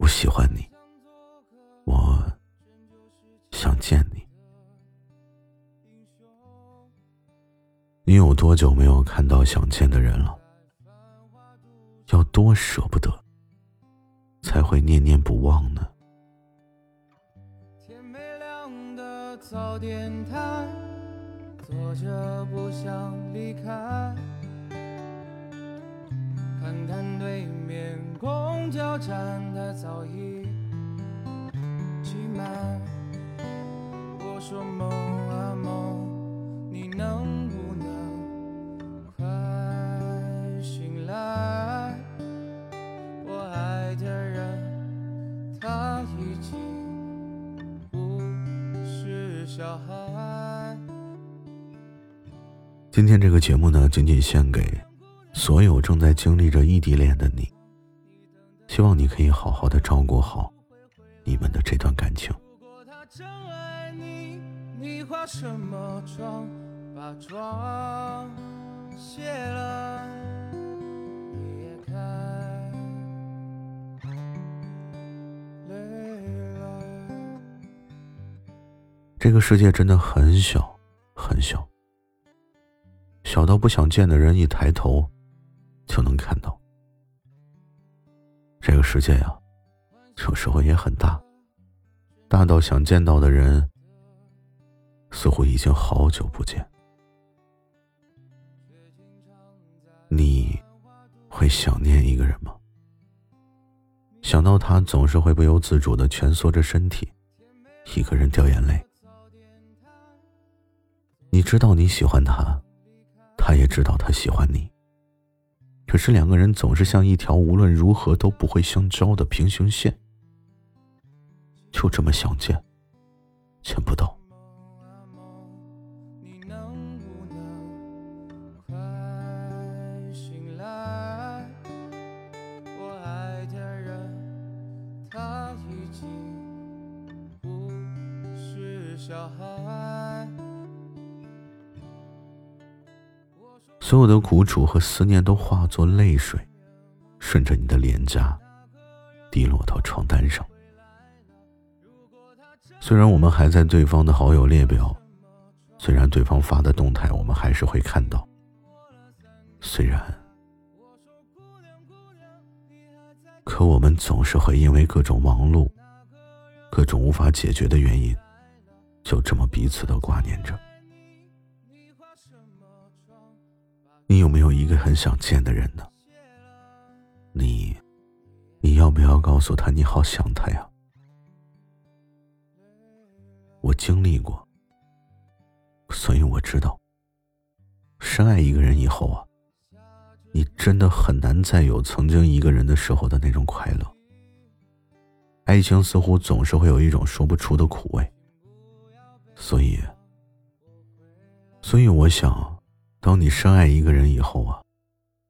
我喜欢你，我想见你。你有多久没有看到想见的人了？要多舍不得，才会念念不忘呢？天没亮的早点摊，坐着不想离开。看看对面公交站，它早已挤满。我说梦啊梦，你能不能快醒来？我爱的人他已经不是小孩。今天这个节目呢，仅仅献给。所有正在经历着异地恋的你，希望你可以好好的照顾好你们的这段感情。这个世界真的很小，很小，小到不想见的人一抬头。就能看到，这个世界呀，有时候也很大，大到想见到的人，似乎已经好久不见。你会想念一个人吗？想到他，总是会不由自主的蜷缩着身体，一个人掉眼泪。你知道你喜欢他，他也知道他喜欢你。可是两个人总是像一条无论如何都不会相交的平行线，就这么想见，见不到。小孩。所有的苦楚和思念都化作泪水，顺着你的脸颊滴落到床单上。虽然我们还在对方的好友列表，虽然对方发的动态我们还是会看到，虽然，可我们总是会因为各种忙碌、各种无法解决的原因，就这么彼此的挂念着。你有没有一个很想见的人呢？你，你要不要告诉他你好想他呀？我经历过，所以我知道，深爱一个人以后啊，你真的很难再有曾经一个人的时候的那种快乐。爱情似乎总是会有一种说不出的苦味，所以，所以我想。当你深爱一个人以后啊，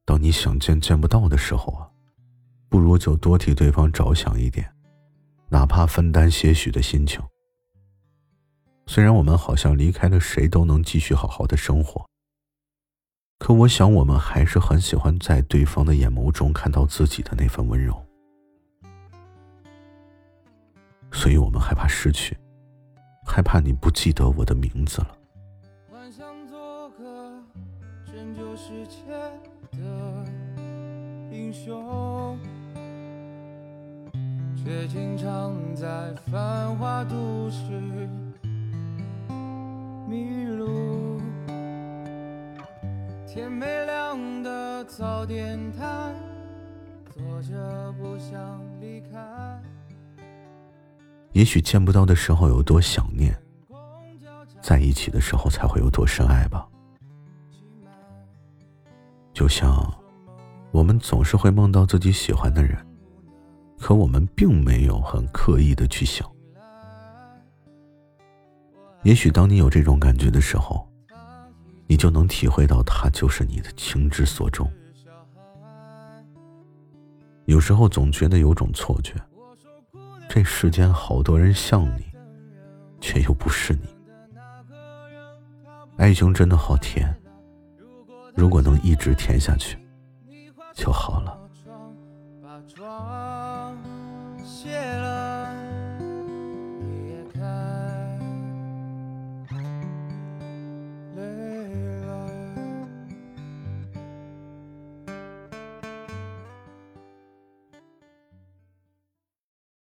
当你想见见不到的时候啊，不如就多替对方着想一点，哪怕分担些许的心情。虽然我们好像离开了谁都能继续好好的生活，可我想我们还是很喜欢在对方的眼眸中看到自己的那份温柔，所以我们害怕失去，害怕你不记得我的名字了。世界的英雄，却经常在繁华都市迷路。天没亮的早点摊，坐着不想离开。也许见不到的时候有多想念，在一起的时候才会有多深爱吧。就像，我们总是会梦到自己喜欢的人，可我们并没有很刻意的去想。也许当你有这种感觉的时候，你就能体会到他就是你的情之所钟。有时候总觉得有种错觉，这世间好多人像你，却又不是你。爱情真的好甜。如果能一直甜下去就好了。